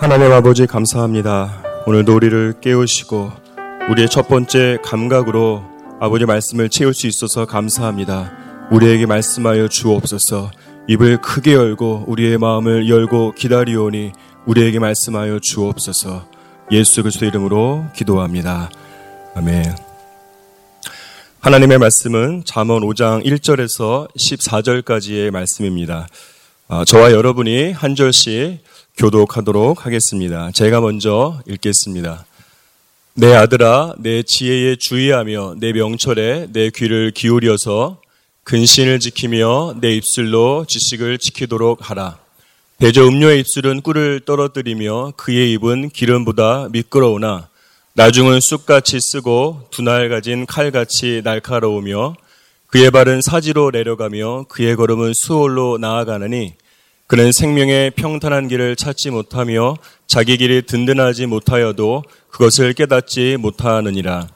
하나님 아버지 감사합니다. 오늘도 우리를 깨우시고 우리의 첫 번째 감각으로 아버지 말씀을 채울 수 있어서 감사합니다. 우리에게 말씀하여 주옵소서. 입을 크게 열고 우리의 마음을 열고 기다리오니 우리에게 말씀하여 주옵소서. 예수 그리스도 이름으로 기도합니다. 아멘. 하나님의 말씀은 잠언 5장 1절에서 14절까지의 말씀입니다. 아, 저와 여러분이 한 절씩 교독하도록 하겠습니다. 제가 먼저 읽겠습니다. 내 아들아, 내 지혜에 주의하며 내 명철에 내 귀를 기울여서 근신을 지키며 내 입술로 지식을 지키도록 하라. 대저 음료의 입술은 꿀을 떨어뜨리며 그의 입은 기름보다 미끄러우나 나중은 쑥같이 쓰고 두날 가진 칼같이 날카로우며 그의 발은 사지로 내려가며 그의 걸음은 수월로 나아가느니 그는 생명의 평탄한 길을 찾지 못하며 자기 길이 든든하지 못하여도 그것을 깨닫지 못하느니라.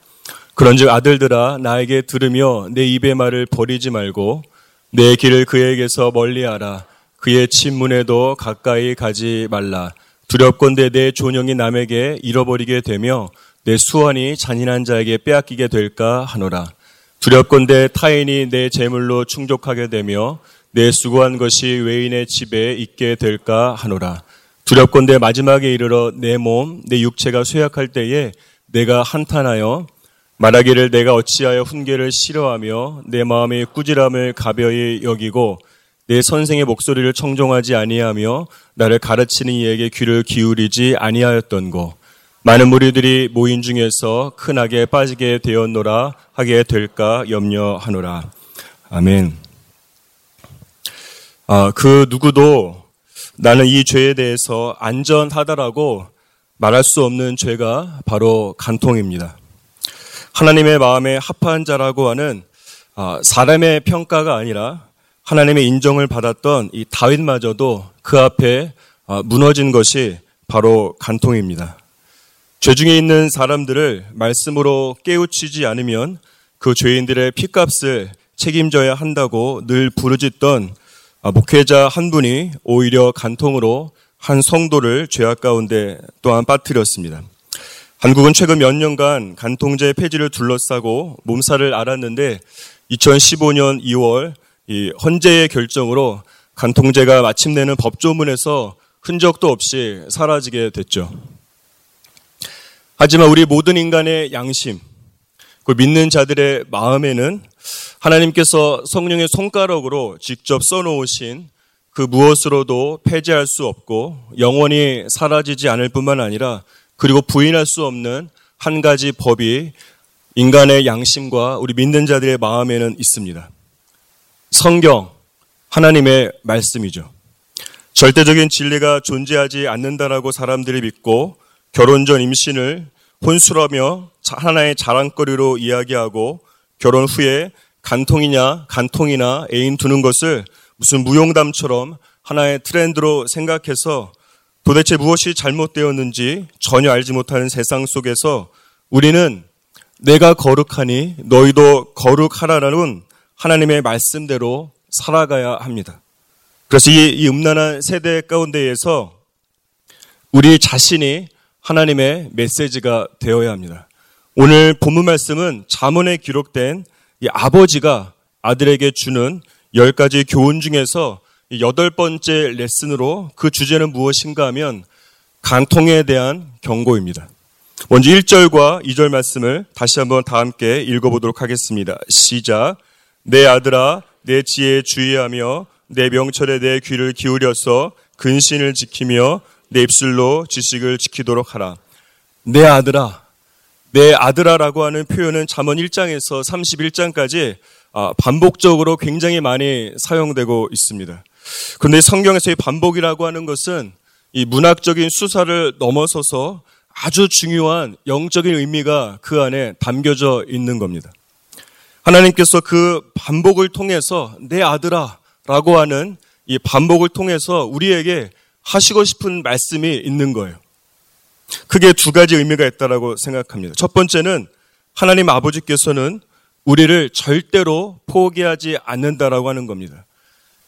그런즉 아들들아 나에게 들으며 내 입의 말을 버리지 말고 내 길을 그에게서 멀리하라. 그의 친문에도 가까이 가지 말라. 두렵건대 내 존영이 남에게 잃어버리게 되며 내 수완이 잔인한 자에게 빼앗기게 될까 하노라. 두렵건대 타인이 내 재물로 충족하게 되며 내 수고한 것이 외인의 집에 있게 될까 하노라. 두렵건대 마지막에 이르러 내 몸, 내 육체가 쇠약할 때에 내가 한탄하여 말하기를 내가 어찌하여 훈계를 싫어하며 내 마음의 꾸지람을 가벼이 여기고 내 선생의 목소리를 청종하지 아니하며 나를 가르치는 이에게 귀를 기울이지 아니하였던고 많은 무리들이 모인 중에서 큰 악에 빠지게 되었노라 하게 될까 염려하노라 아멘. 아, 그 누구도 나는 이 죄에 대해서 안전하다라고 말할 수 없는 죄가 바로 간통입니다. 하나님의 마음에 합한 자라고 하는 아, 사람의 평가가 아니라 하나님의 인정을 받았던 이 다윗마저도 그 앞에 아, 무너진 것이 바로 간통입니다. 죄 중에 있는 사람들을 말씀으로 깨우치지 않으면 그 죄인들의 피값을 책임져야 한다고 늘 부르짖던 아, 목회자 한 분이 오히려 간통으로 한 성도를 죄악 가운데 또한 빠뜨렸습니다. 한국은 최근 몇 년간 간통죄 폐지를 둘러싸고 몸살을 앓았는데 2015년 2월 이 헌재의 결정으로 간통죄가 마침내는 법조문에서 흔적도 없이 사라지게 됐죠. 하지만 우리 모든 인간의 양심, 그 믿는 자들의 마음에는 하나님께서 성령의 손가락으로 직접 써놓으신 그 무엇으로도 폐지할 수 없고 영원히 사라지지 않을 뿐만 아니라 그리고 부인할 수 없는 한 가지 법이 인간의 양심과 우리 믿는 자들의 마음에는 있습니다. 성경, 하나님의 말씀이죠. 절대적인 진리가 존재하지 않는다라고 사람들이 믿고 결혼 전 임신을 혼술하며 하나의 자랑거리로 이야기하고 결혼 후에 간통이냐, 간통이나 애인 두는 것을 무슨 무용담처럼 하나의 트렌드로 생각해서 도대체 무엇이 잘못되었는지 전혀 알지 못하는 세상 속에서 우리는 내가 거룩하니 너희도 거룩하라라는 하나님의 말씀대로 살아가야 합니다. 그래서 이, 이 음란한 세대 가운데에서 우리 자신이 하나님의 메시지가 되어야 합니다. 오늘 본문 말씀은 자문에 기록된 이 아버지가 아들에게 주는 열 가지 교훈 중에서 여덟 번째 레슨으로 그 주제는 무엇인가 하면 간통에 대한 경고입니다. 먼저 1절과 2절 말씀을 다시 한번 다 함께 읽어보도록 하겠습니다. 시작. 내 아들아, 내 지혜에 주의하며 내 명철에 내 귀를 기울여서 근신을 지키며 내 입술로 지식을 지키도록 하라. 내 아들아, 내 아들아라고 하는 표현은 잠언 1장에서 31장까지 아, 반복적으로 굉장히 많이 사용되고 있습니다. 그런데 성경에서 이 반복이라고 하는 것은 이 문학적인 수사를 넘어서서 아주 중요한 영적인 의미가 그 안에 담겨져 있는 겁니다. 하나님께서 그 반복을 통해서 내 아들아 라고 하는 이 반복을 통해서 우리에게 하시고 싶은 말씀이 있는 거예요. 크게 두 가지 의미가 있다라고 생각합니다. 첫 번째는 하나님 아버지께서는 우리를 절대로 포기하지 않는다라고 하는 겁니다.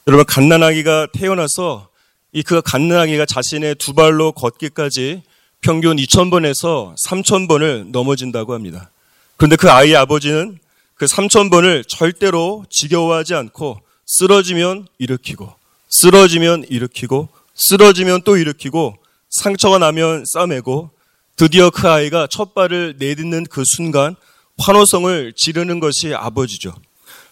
여러분 갓난아기가 태어나서 이 그 갓난아기가 자신의 두 발로 걷기까지 평균 2,000번에서 3,000번을 넘어진다고 합니다. 그런데 그 아이의 아버지는 그 3,000번을 절대로 지겨워하지 않고 쓰러지면 일으키고, 쓰러지면 일으키고, 쓰러지면 또 일으키고, 상처가 나면 싸매고, 드디어 그 아이가 첫 발을 내딛는 그 순간 환호성을 지르는 것이 아버지죠.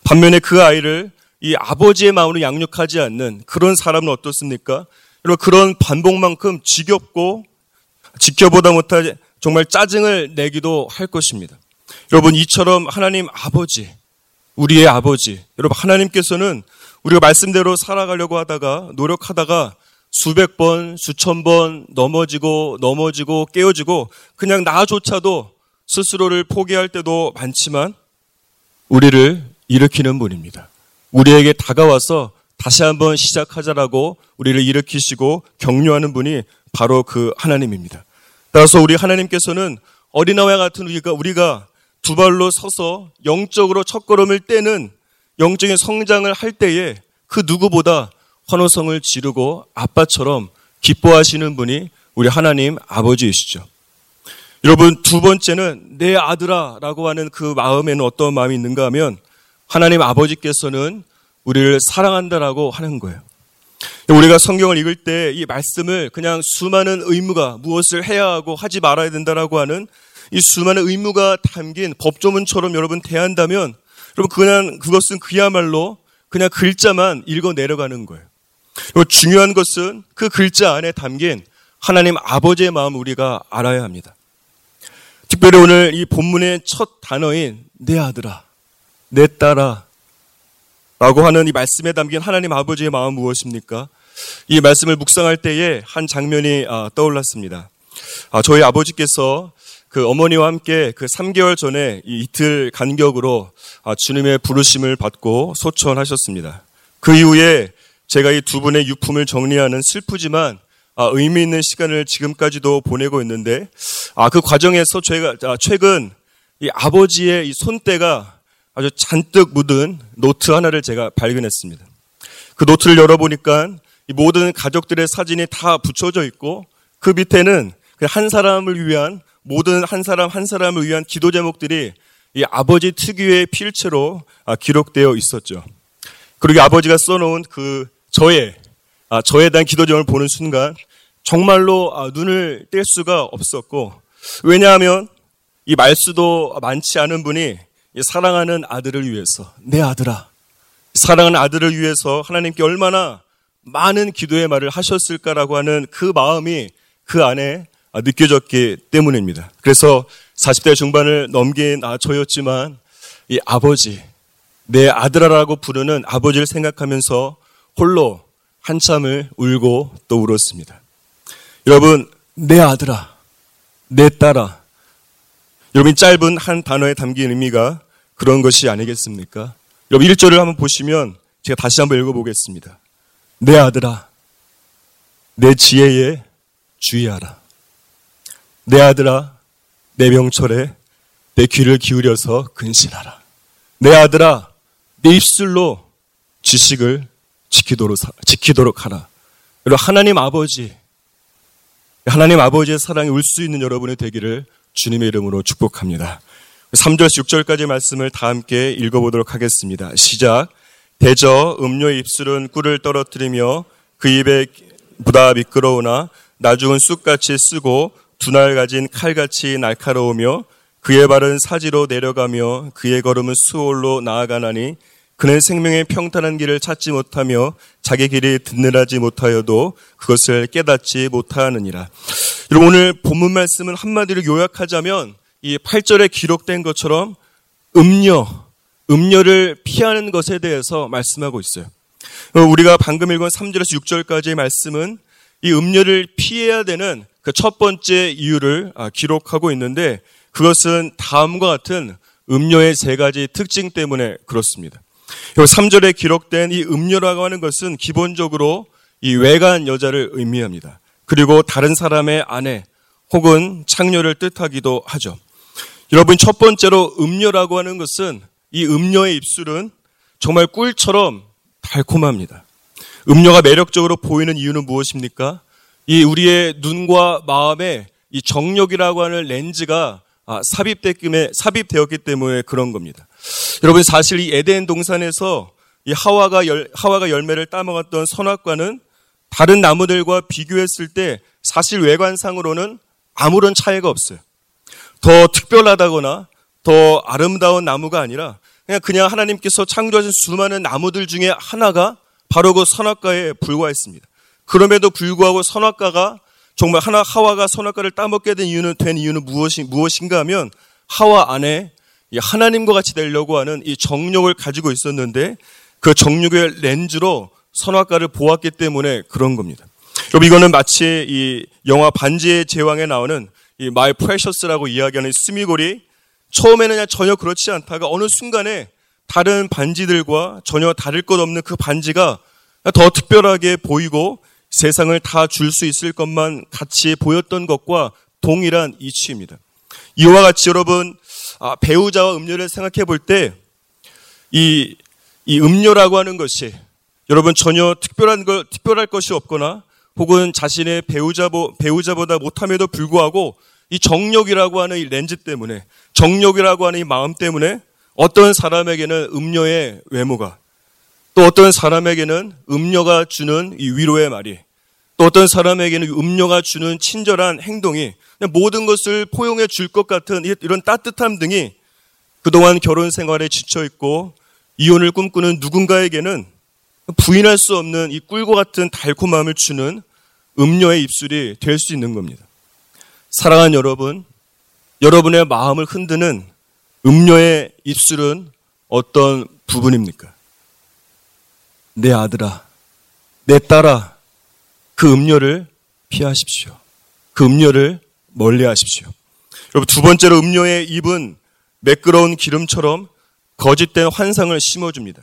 반면에 그 아이를 이 아버지의 마음으로 양육하지 않는 그런 사람은 어떻습니까? 여러분 그런 반복만큼 지겹고 지켜보다 못할 정말 짜증을 내기도 할 것입니다. 여러분 이처럼 하나님 아버지, 우리의 아버지, 여러분 하나님께서는 우리가 말씀대로 살아가려고 하다가 노력하다가 수백 번, 수천 번 넘어지고 넘어지고 깨어지고 그냥 나조차도 스스로를 포기할 때도 많지만 우리를 일으키는 분입니다. 우리에게 다가와서 다시 한번 시작하자라고 우리를 일으키시고 격려하는 분이 바로 그 하나님입니다. 따라서 우리 하나님께서는 어린아이와 같은 우리가 우리가 두 발로 서서 영적으로 첫걸음을 떼는 영적인 성장을 할 때에 그 누구보다 환호성을 지르고 아빠처럼 기뻐하시는 분이 우리 하나님 아버지이시죠. 여러분 두 번째는 내 아들아 라고 하는 그 마음에는 어떤 마음이 있는가 하면 하나님 아버지께서는 우리를 사랑한다라고 하는 거예요. 우리가 성경을 읽을 때 이 말씀을 그냥 수많은 의무가 무엇을 해야 하고 하지 말아야 된다라고 하는 이 수많은 의무가 담긴 법조문처럼 여러분 대한다면 여러분 그냥 그것은 그야말로 그냥 글자만 읽어 내려가는 거예요. 그리고 중요한 것은 그 글자 안에 담긴 하나님 아버지의 마음 우리가 알아야 합니다. 특별히 오늘 이 본문의 첫 단어인 내 아들아, 내 딸아, 라고 하는 이 말씀에 담긴 하나님 아버지의 마음 무엇입니까? 이 말씀을 묵상할 때에 한 장면이 아, 떠올랐습니다. 아, 저희 아버지께서 그 어머니와 함께 그 3개월 전에 이 이틀 간격으로 아, 주님의 부르심을 받고 소천하셨습니다. 그 이후에 제가 이 두 분의 유품을 정리하는 슬프지만 아, 의미 있는 시간을 지금까지도 보내고 있는데 아, 그 과정에서 저희가 아, 최근 이 아버지의 이 손때가 아주 잔뜩 묻은 노트 하나를 제가 발견했습니다. 그 노트를 열어보니까 이 모든 가족들의 사진이 다 붙여져 있고 그 밑에는 한 사람을 위한 모든 한 사람 한 사람을 위한 기도 제목들이 이 아버지 특유의 필체로 아, 기록되어 있었죠. 그리고 아버지가 써놓은 그 저의 아, 저에 대한 기도 제목을 보는 순간 정말로 아, 눈을 뗄 수가 없었고 왜냐하면 이 말수도 많지 않은 분이 사랑하는 아들을 위해서 내 아들아 사랑하는 아들을 위해서 하나님께 얼마나 많은 기도의 말을 하셨을까라고 하는 그 마음이 그 안에 느껴졌기 때문입니다. 그래서 40대 중반을 넘긴 아, 저였지만 이 아버지 내 아들아라고 부르는 아버지를 생각하면서 홀로 한참을 울고 또 울었습니다. 여러분, 내 아들아, 내 딸아. 여러분, 짧은 한 단어에 담긴 의미가 그런 것이 아니겠습니까? 여러분, 1절을 한번 보시면 제가 다시 한번 읽어보겠습니다. 내 아들아, 내 지혜에 주의하라. 내 아들아, 내 명철에 내 귀를 기울여서 근신하라. 내 아들아, 내 입술로 지식을 지키도록, 지키도록 하라. 여러분, 하나님 아버지, 하나님 아버지의 사랑이 울 수 있는 여러분의 되기를 주님의 이름으로 축복합니다. 3절에서 6절까지 말씀을 다 함께 읽어보도록 하겠습니다. 시작. 대저 음료의 입술은 꿀을 떨어뜨리며 그 입에 보다 미끄러우나 나중은 쑥같이 쓰고 두날 가진 칼같이 날카로우며 그의 발은 사지로 내려가며 그의 걸음은 수월로 나아가나니 그는 생명의 평탄한 길을 찾지 못하며 자기 길이 든든하지 못하여도 그것을 깨닫지 못하느니라. 여러분 오늘 본문 말씀은 한마디로 요약하자면 이 8절에 기록된 것처럼 음료, 음료를 피하는 것에 대해서 말씀하고 있어요. 우리가 방금 읽은 3절에서 6절까지의 말씀은 이 음료를 피해야 되는 그 첫 번째 이유를 아, 기록하고 있는데 그것은 다음과 같은 음료의 세 가지 특징 때문에 그렇습니다. 3절에 기록된 이 음료라고 하는 것은 기본적으로 이 외간 여자를 의미합니다. 그리고 다른 사람의 아내 혹은 창녀를 뜻하기도 하죠. 여러분 첫 번째로 음료라고 하는 것은 이 음료의 입술은 정말 꿀처럼 달콤합니다. 음료가 매력적으로 보이는 이유는 무엇입니까? 이 우리의 눈과 마음에 이 정욕이라고 하는 렌즈가 아, 삽입되었기 때문에 그런 겁니다. 여러분 사실 이 에덴 동산에서 이 하와가 열, 하와가 열매를 따먹었던 선악과는 다른 나무들과 비교했을 때 사실 외관상으로는 아무런 차이가 없어요. 더 특별하다거나 더 아름다운 나무가 아니라 그냥 그냥 하나님께서 창조하신 수많은 나무들 중에 하나가 바로 그 선악과에 불과했습니다. 그럼에도 불구하고 선악과가 정말 하나 하와가 선악과를 따먹게 된 이유는 된 이유는 무엇이 무엇인가 하면 하와 안에 하나님과 같이 되려고 하는 이 정욕을 가지고 있었는데 그 정욕의 렌즈로 선악과를 보았기 때문에 그런 겁니다. 여러분 이거는 마치 이 영화 반지의 제왕에 나오는 이 my precious라고 이야기하는 스미골이 처음에는 그냥 전혀 그렇지 않다가 어느 순간에 다른 반지들과 전혀 다를 것 없는 그 반지가 더 특별하게 보이고 세상을 다 줄 수 있을 것만 같이 보였던 것과 동일한 이치입니다. 이와 같이 여러분 아, 배우자와 음료를 생각해 볼 때 이 이 음료라고 하는 것이 여러분 전혀 특별한 것 특별할 것이 없거나 혹은 자신의 배우자 배우자보다 못함에도 불구하고 이 정욕이라고 하는 이 렌즈 때문에 정욕이라고 하는 이 마음 때문에 어떤 사람에게는 음료의 외모가 또 어떤 사람에게는 음료가 주는 이 위로의 말이 또 어떤 사람에게는 음료가 주는 친절한 행동이 모든 것을 포용해 줄 것 같은 이런 따뜻함 등이 그동안 결혼 생활에 지쳐 있고 이혼을 꿈꾸는 누군가에게는 부인할 수 없는 이 꿀과 같은 달콤함을 주는 음료의 입술이 될 수 있는 겁니다. 사랑하는 여러분, 여러분의 마음을 흔드는 음료의 입술은 어떤 부분입니까? 내 아들아, 내 딸아, 그 음료를 피하십시오. 그 음료를 멀리 하십시오. 여러분, 두 번째로 음료의 입은 매끄러운 기름처럼 거짓된 환상을 심어줍니다.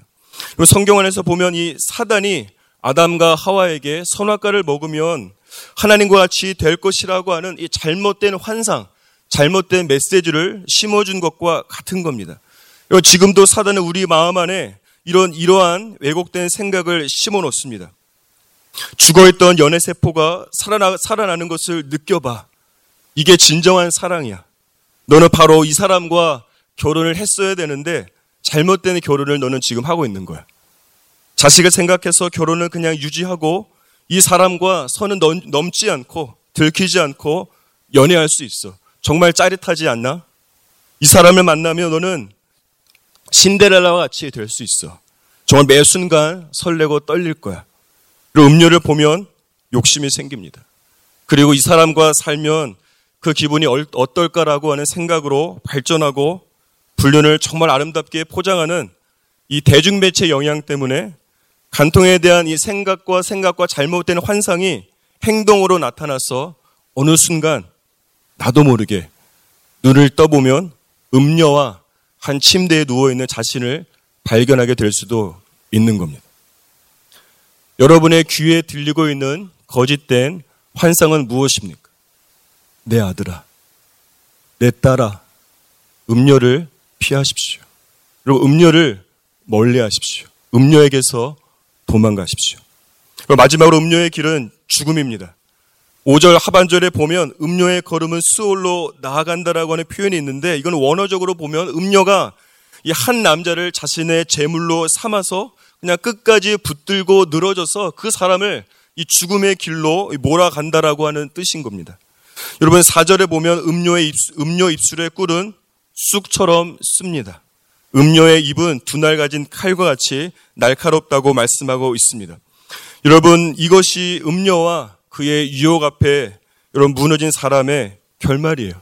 성경 안에서 보면 이 사단이 아담과 하와에게 선악과를 먹으면 하나님과 같이 될 것이라고 하는 이 잘못된 환상, 잘못된 메시지를 심어준 것과 같은 겁니다. 지금도 사단은 우리 마음 안에 이런 이러한 왜곡된 생각을 심어 놓습니다. 죽어있던 연애 세포가 살아나, 살아나는 것을 느껴봐. 이게 진정한 사랑이야. 너는 바로 이 사람과 결혼을 했어야 되는데 잘못된 결혼을 너는 지금 하고 있는 거야. 자식을 생각해서 결혼을 그냥 유지하고 이 사람과 선은 넘 지 않고 들키지 않고 연애할 수 있어. 정말 짜릿하지 않나? 이 사람을 만나면 너는 신데렐라와 같이 될 수 있어. 정말 매 순간 설레고 떨릴 거야. 음료를 보면 욕심이 생깁니다. 그리고 이 사람과 살면 그 기분이 어떨까라고 하는 생각으로 발전하고 불륜을 정말 아름답게 포장하는 이 대중매체 영향 때문에 간통에 대한 이 생각과 생각과 잘못된 환상이 행동으로 나타나서 어느 순간 나도 모르게 눈을 떠보면 음녀와 한 침대에 누워있는 자신을 발견하게 될 수도 있는 겁니다. 여러분의 귀에 들리고 있는 거짓된 환상은 무엇입니까? 내 아들아, 내 딸아, 음료를 피하십시오. 그리고 음료를 멀리 하십시오. 음료에게서 도망가십시오. 마지막으로 음료의 길은 죽음입니다. 5절 하반절에 보면 음료의 걸음은 수올로 나아간다라고 하는 표현이 있는데 이건 원어적으로 보면 음료가 이 한 남자를 자신의 제물로 삼아서 그냥 끝까지 붙들고 늘어져서 그 사람을 이 죽음의 길로 몰아간다라고 하는 뜻인 겁니다. 여러분 4절에 보면 음료의 입수, 음료 입술의 꿀은 쑥처럼 씁니다. 음료의 입은 두날 가진 칼과 같이 날카롭다고 말씀하고 있습니다. 여러분, 이것이 음료와 그의 유혹 앞에 여러분 무너진 사람의 결말이에요.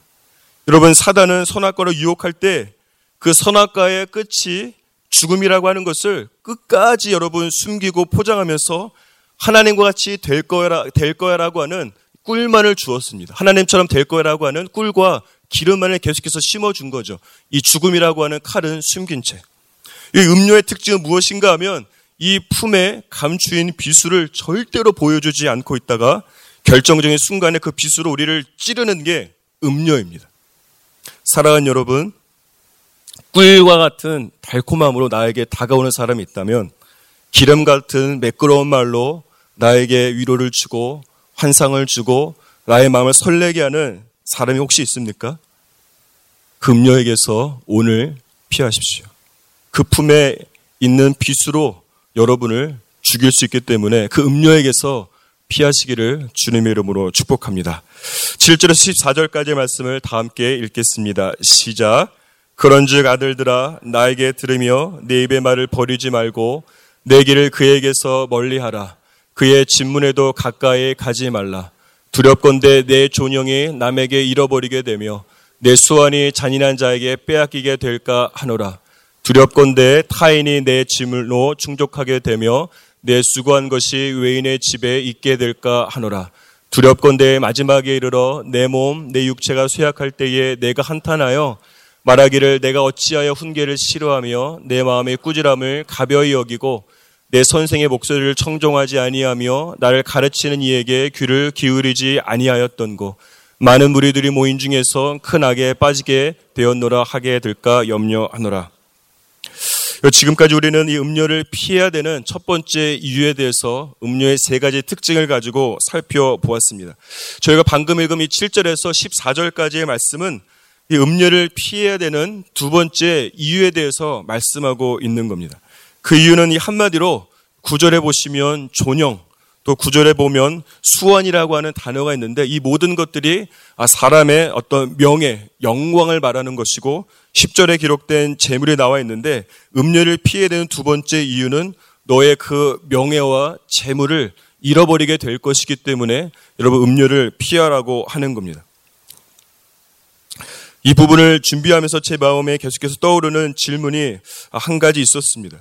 여러분, 사단은 선악과를 유혹할 때 그 선악과의 끝이 죽음이라고 하는 것을 끝까지 여러분 숨기고 포장하면서 하나님과 같이 될 거야, 될 거야라고 하는 꿀만을 주었습니다. 하나님처럼 될 거야라고 하는 꿀과 기름만을 계속해서 심어준 거죠. 이 죽음이라고 하는 칼은 숨긴 채. 이 음료의 특징은 무엇인가 하면 이 품에 감추인 비수를 절대로 보여주지 않고 있다가 결정적인 순간에 그 비수로 우리를 찌르는 게 음료입니다. 사랑하는 여러분, 꿀과 같은 달콤함으로 나에게 다가오는 사람이 있다면 기름 같은 매끄러운 말로 나에게 위로를 주고 환상을 주고 나의 마음을 설레게 하는 사람이 혹시 있습니까? 그 음료에게서 오늘 피하십시오. 그 품에 있는 빛으로 여러분을 죽일 수 있기 때문에 그 음료에게서 피하시기를 주님의 이름으로 축복합니다. 7절에서 14절까지의 말씀을 다 함께 읽겠습니다. 시작. 그런즉 아들들아 나에게 들으며 내 입의 말을 버리지 말고 내 길을 그에게서 멀리하라. 그의 진문에도 가까이 가지 말라. 두렵건대 내 존영이 남에게 잃어버리게 되며 내 수완이 잔인한 자에게 빼앗기게 될까 하노라. 두렵건대 타인이 내 짐을로 충족하게 되며 내 수고한 것이 외인의 집에 있게 될까 하노라. 두렵건대 마지막에 이르러 내 몸, 내 육체가 쇠약할 때에 내가 한탄하여 말하기를 내가 어찌하여 훈계를 싫어하며 내 마음의 꾸지람을 가벼이 여기고 내 선생의 목소리를 청종하지 아니하며 나를 가르치는 이에게 귀를 기울이지 아니하였던고 많은 무리들이 모인 중에서 큰 악에 빠지게 되었노라 하게 될까 염려하노라. 지금까지 우리는 이 음료를 피해야 되는 첫 번째 이유에 대해서 음료의 세 가지 특징을 가지고 살펴보았습니다. 저희가 방금 읽은 이 7절에서 14절까지의 말씀은 이 음료를 피해야 되는 두 번째 이유에 대해서 말씀하고 있는 겁니다. 그 이유는 이 한마디로 구절에 보시면 존영, 또 구절에 보면 수원이라고 하는 단어가 있는데 이 모든 것들이 아, 사람의 어떤 명예, 영광을 말하는 것이고 10절에 기록된 재물이 나와 있는데 음료를 피해야 되는 두 번째 이유는 너의 그 명예와 재물을 잃어버리게 될 것이기 때문에 여러분 음료를 피하라고 하는 겁니다. 이 부분을 준비하면서 제 마음에 계속해서 떠오르는 질문이 한 가지 있었습니다.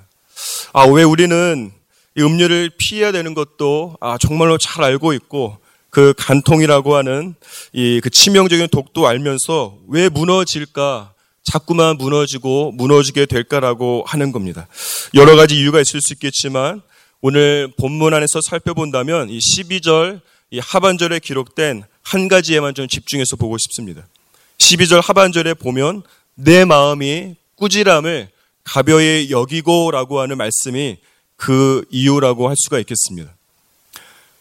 아, 왜 우리는 이 음료를 피해야 되는 것도 아, 정말로 잘 알고 있고 그 간통이라고 하는 이 그 치명적인 독도 알면서 왜 무너질까? 자꾸만 무너지고 무너지게 될까라고 하는 겁니다. 여러 가지 이유가 있을 수 있겠지만 오늘 본문 안에서 살펴본다면 이 12절 이 하반절에 기록된 한 가지에만 좀 집중해서 보고 싶습니다. 12절 하반절에 보면 내 마음이 꾸지람을 가벼이 여기고라고 하는 말씀이 그 이유라고 할 수가 있겠습니다.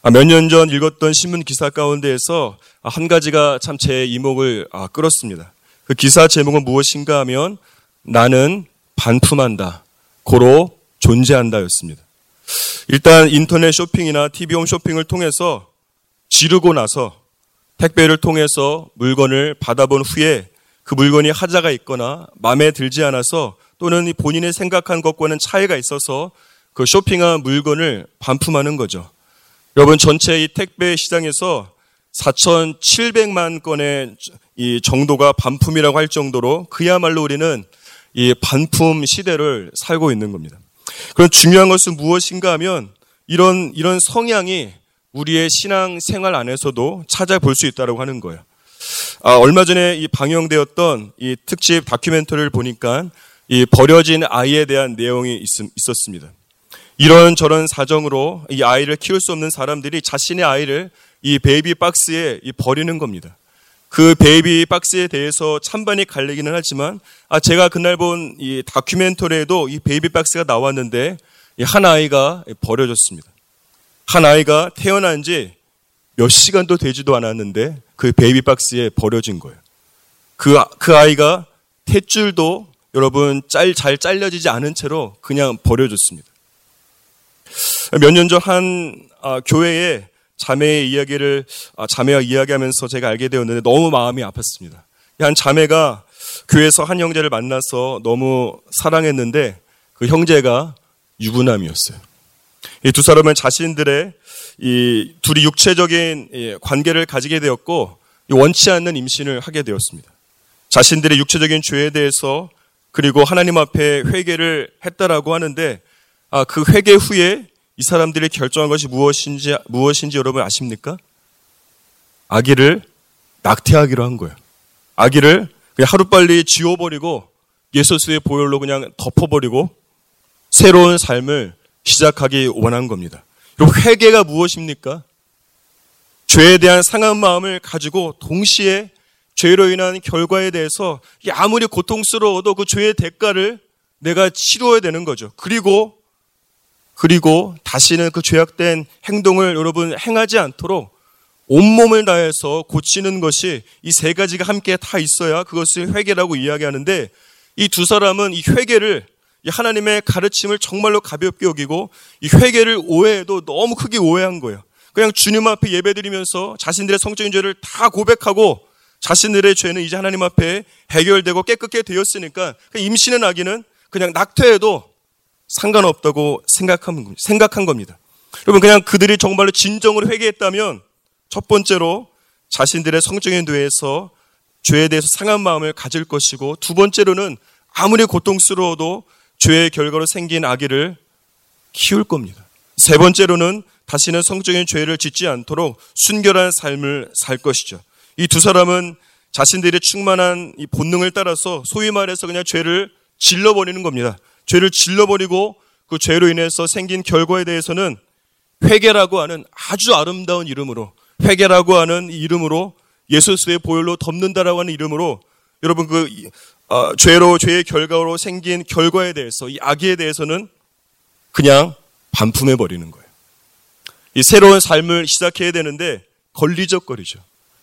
아, 몇년 전 읽었던 신문 기사 가운데에서 한 가지가 참 제 이목을 아, 끌었습니다. 그 기사 제목은 무엇인가 하면 나는 반품한다. 고로 존재한다 였습니다. 일단 인터넷 쇼핑이나 TV홈 쇼핑을 통해서 지르고 나서 택배를 통해서 물건을 받아본 후에 그 물건이 하자가 있거나 마음에 들지 않아서 또는 본인이 생각한 것과는 차이가 있어서 그 쇼핑한 물건을 반품하는 거죠. 여러분 전체 이 택배 시장에서 4,700만 건의 이 정도가 반품이라고 할 정도로 그야말로 우리는 이 반품 시대를 살고 있는 겁니다. 그런 중요한 것은 무엇인가 하면 이런 이런 성향이 우리의 신앙 생활 안에서도 찾아볼 수 있다고 하는 거예요. 아, 얼마 전에 이 방영되었던 이 특집 다큐멘터리를 보니까 이 버려진 아이에 대한 내용이 있, 있었습니다. 이런 저런 사정으로 이 아이를 키울 수 없는 사람들이 자신의 아이를 이 베이비 박스에 버리는 겁니다. 그 베이비 박스에 대해서 찬반이 갈리기는 하지만 아 제가 그날 본 이 다큐멘터리에도 이 베이비 박스가 나왔는데 한 아이가 버려졌습니다. 한 아이가 태어난 지 몇 시간도 되지도 않았는데 그 베이비 박스에 버려진 거예요. 그, 그 아이가 탯줄도 여러분 짤, 잘 잘려지지 않은 채로 그냥 버려졌습니다. 몇 년 전한 아, 교회에 자매의 이야기를 아, 자매와 이야기하면서 제가 알게 되었는데 너무 마음이 아팠습니다. 한 자매가 교회에서 한 형제를 만나서 너무 사랑했는데 그 형제가 유부남이었어요. 이 두 사람은 자신들의 이 둘이 육체적인 관계를 가지게 되었고 원치 않는 임신을 하게 되었습니다. 자신들의 육체적인 죄에 대해서 그리고 하나님 앞에 회개를 했다라고 하는데 아, 그 회개 후에 이 사람들이 결정한 것이 무엇인지, 무엇인지 여러분 아십니까? 아기를 낙태하기로 한 거예요. 아기를 그냥 하루빨리 지워버리고 예수스의 보혈로 그냥 덮어버리고 새로운 삶을 시작하기 원한 겁니다. 그리고 회개가 무엇입니까? 죄에 대한 상한 마음을 가지고 동시에 죄로 인한 결과에 대해서 아무리 고통스러워도 그 죄의 대가를 내가 치루어야 되는 거죠. 그리고 그리고 다시는 그 죄악된 행동을 여러분 행하지 않도록 온몸을 다해서 고치는 것이 이 세 가지가 함께 다 있어야 그것을 회개라고 이야기하는데 이 두 사람은 이 회개를 하나님의 가르침을 정말로 가볍게 여기고 이 회개를 오해해도 너무 크게 오해한 거예요. 그냥 주님 앞에 예배드리면서 자신들의 성적인 죄를 다 고백하고 자신들의 죄는 이제 하나님 앞에 해결되고 깨끗게 되었으니까 임신의 아기는 그냥 낙태해도 상관없다고 생각한, 겁니다. 여러분 그냥 그들이 정말로 진정으로 회개했다면 첫 번째로 자신들의 성적인 대해서 죄에 대해서 상한 마음을 가질 것이고 두 번째로는 아무리 고통스러워도 죄의 결과로 생긴 아기를 키울 겁니다. 세 번째로는 다시는 성적인 죄를 짓지 않도록 순결한 삶을 살 것이죠. 이 두 사람은 자신들의 충만한 이 본능을 따라서 소위 말해서 그냥 죄를 질러버리는 겁니다. 죄를 질러버리고 그 죄로 인해서 생긴 결과에 대해서는 회개라고 하는 아주 아름다운 이름으로 회개라고 하는 이름으로 예수스의 보혈로 덮는다라고 하는 이름으로 여러분 그 어, 죄로 죄의 결과로 생긴 결과에 대해서 이 악에 대해서는 그냥 반품해 버리는 거예요. 이 새로운 삶을 시작해야 되는데 걸리적거리죠.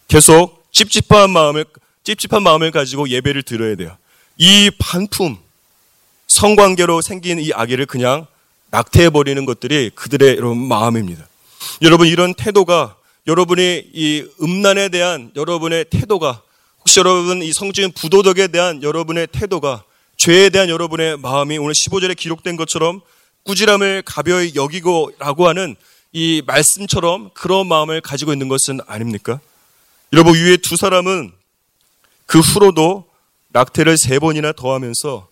계속 찝찝한 마음을 찝찝한 마음을 가지고 예배를 드려야 돼요. 이 반품 성관계로 생긴 이 아기를 그냥 낙태해 버리는 것들이 그들의 여러분 마음입니다. 여러분 이런 태도가 여러분의 이 음란에 대한 여러분의 태도가 혹시 여러분 이 성적인 부도덕에 대한 여러분의 태도가 죄에 대한 여러분의 마음이 오늘 15절에 기록된 것처럼 꾸지람을 가벼이 여기고라고 하는 이 말씀처럼 그런 마음을 가지고 있는 것은 아닙니까? 여러분 위에 두 사람은 그 후로도 낙태를 세 번이나 더하면서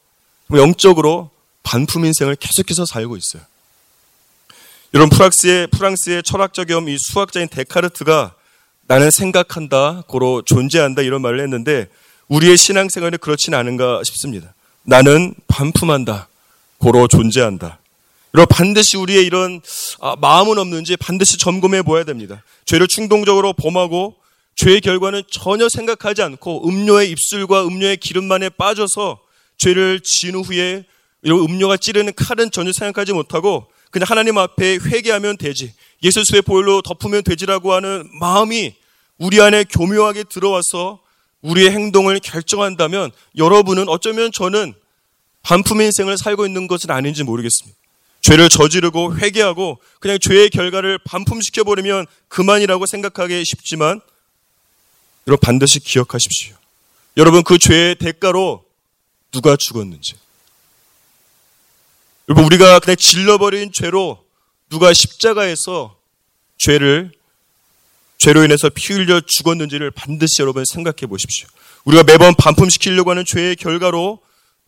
영적으로 반품 인생을 계속해서 살고 있어요. 여러분 프랑스의 프랑스의 철학자 겸 이 수학자인 데카르트가 나는 생각한다, 고로 존재한다 이런 말을 했는데 우리의 신앙생활이 그렇진 않은가 싶습니다. 나는 반품한다, 고로 존재한다. 여러분 반드시 우리의 이런 아, 마음은 없는지 반드시 점검해 보아야 됩니다. 죄를 충동적으로 범하고 죄의 결과는 전혀 생각하지 않고 음료의 입술과 음료의 기름만에 빠져서 죄를 지은 후에 이런 음료가 찌르는 칼은 전혀 생각하지 못하고 그냥 하나님 앞에 회개하면 되지. 예수스의 보혈로 덮으면 되지라고 하는 마음이 우리 안에 교묘하게 들어와서 우리의 행동을 결정한다면 여러분은 어쩌면 저는 반품 인생을 살고 있는 것은 아닌지 모르겠습니다. 죄를 저지르고 회개하고 그냥 죄의 결과를 반품시켜 버리면 그만이라고 생각하기 쉽지만 여러분 반드시 기억하십시오. 여러분 그 죄의 대가로 누가 죽었는지. 여러분 우리가 그냥 질러버린 죄로 누가 십자가에서 죄를 죄로 인해서 피 흘려 죽었는지를 반드시 여러분 생각해 보십시오. 우리가 매번 반품시키려고 하는 죄의 결과로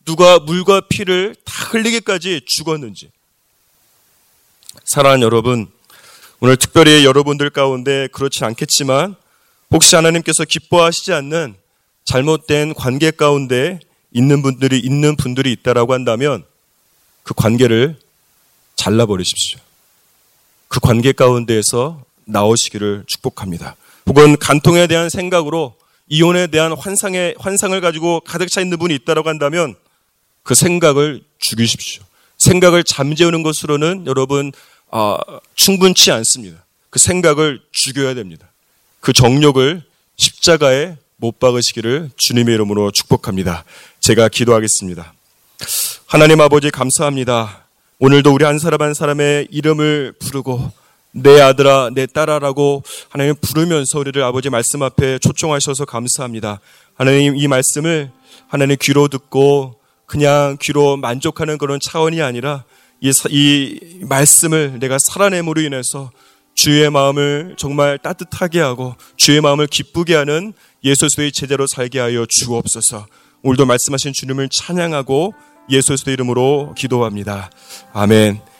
누가 물과 피를 다 흘리기까지 죽었는지. 사랑하는 여러분, 오늘 특별히 여러분들 가운데 그렇지 않겠지만 혹시 하나님께서 기뻐하시지 않는 잘못된 관계 가운데 있는 분들이 있는 분들이 있다라고 한다면 그 관계를 잘라 버리십시오. 그 관계 가운데에서 나오시기를 축복합니다. 혹은 간통에 대한 생각으로 이혼에 대한 환상의 환상을 가지고 가득 차 있는 분이 있다라고 한다면 그 생각을 죽이십시오. 생각을 잠재우는 것으로는 여러분 아, 충분치 않습니다. 그 생각을 죽여야 됩니다. 그 정욕을 십자가에 못 박으시기를 주님의 이름으로 축복합니다. 제가 기도하겠습니다. 하나님 아버지 감사합니다. 오늘도 우리 한 사람 한 사람의 이름을 부르고 내 아들아, 내 딸아라고 하나님 부르면서 우리를 아버지 말씀 앞에 초청하셔서 감사합니다. 하나님 이 말씀을 하나님 귀로 듣고 그냥 귀로 만족하는 그런 차원이 아니라 이, 이 말씀을 내가 살아냄으로 인해서 주의 마음을 정말 따뜻하게 하고 주의 마음을 기쁘게 하는 예수의 제자로 살게 하여 주옵소서. 오늘도 말씀하신 주님을 찬양하고 예수의 이름으로 기도합니다. 아멘.